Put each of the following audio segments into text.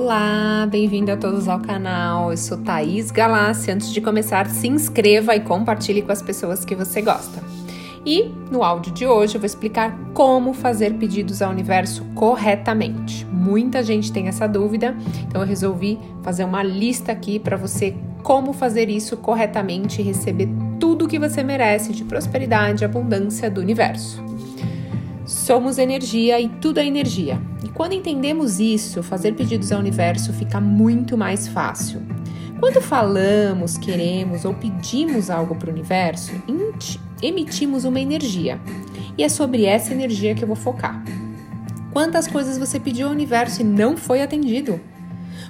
Olá, bem-vindo a todos ao canal. Eu sou Thaís Galassi. Antes de começar, se inscreva e compartilhe com as pessoas que você gosta. E no áudio de hoje eu vou explicar como fazer pedidos ao universo corretamente. Muita gente tem essa dúvida, então eu resolvi fazer uma lista aqui para você como fazer isso corretamente e receber tudo o que você merece de prosperidade e abundância do universo. Somos energia e tudo é energia. E quando entendemos isso, fazer pedidos ao universo fica muito mais fácil. Quando falamos, queremos ou pedimos algo para o universo, emitimos uma energia. E é sobre essa energia que eu vou focar. Quantas coisas você pediu ao universo e não foi atendido?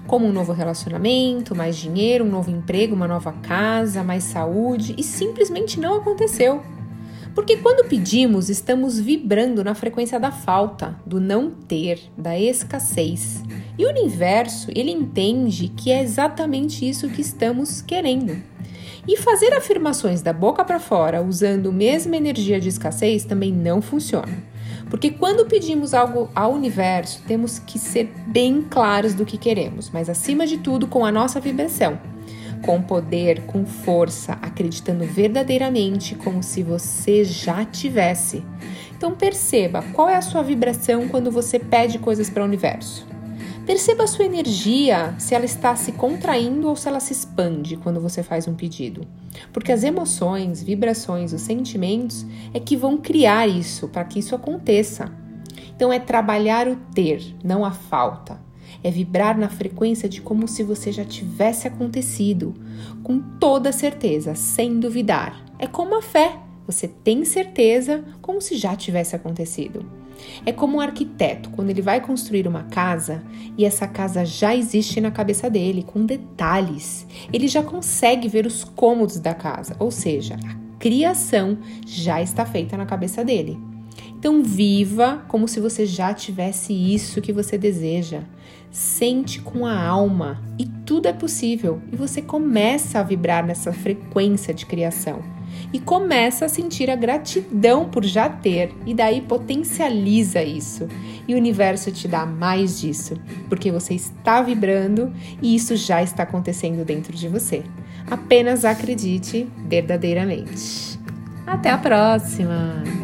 Como um novo relacionamento, mais dinheiro, um novo emprego, uma nova casa, mais saúde e simplesmente não aconteceu. Porque quando pedimos, estamos vibrando na frequência da falta, do não ter, da escassez. E o universo, ele entende que é exatamente isso que estamos querendo. E fazer afirmações da boca para fora usando a mesma energia de escassez também não funciona. Porque quando pedimos algo ao universo, temos que ser bem claros do que queremos, mas acima de tudo com a nossa vibração com poder, com força, acreditando verdadeiramente como se você já tivesse. Então perceba qual é a sua vibração quando você pede coisas para o universo. Perceba a sua energia, se ela está se contraindo ou se ela se expande quando você faz um pedido. Porque as emoções, vibrações, os sentimentos é que vão criar isso para que isso aconteça. Então é trabalhar o ter, não a falta é vibrar na frequência de como se você já tivesse acontecido, com toda certeza, sem duvidar. É como a fé, você tem certeza como se já tivesse acontecido. É como um arquiteto, quando ele vai construir uma casa e essa casa já existe na cabeça dele, com detalhes. Ele já consegue ver os cômodos da casa, ou seja, a criação já está feita na cabeça dele. Então, viva como se você já tivesse isso que você deseja. Sente com a alma e tudo é possível. E você começa a vibrar nessa frequência de criação e começa a sentir a gratidão por já ter, e daí potencializa isso. E o universo te dá mais disso, porque você está vibrando e isso já está acontecendo dentro de você. Apenas acredite verdadeiramente. Até a próxima!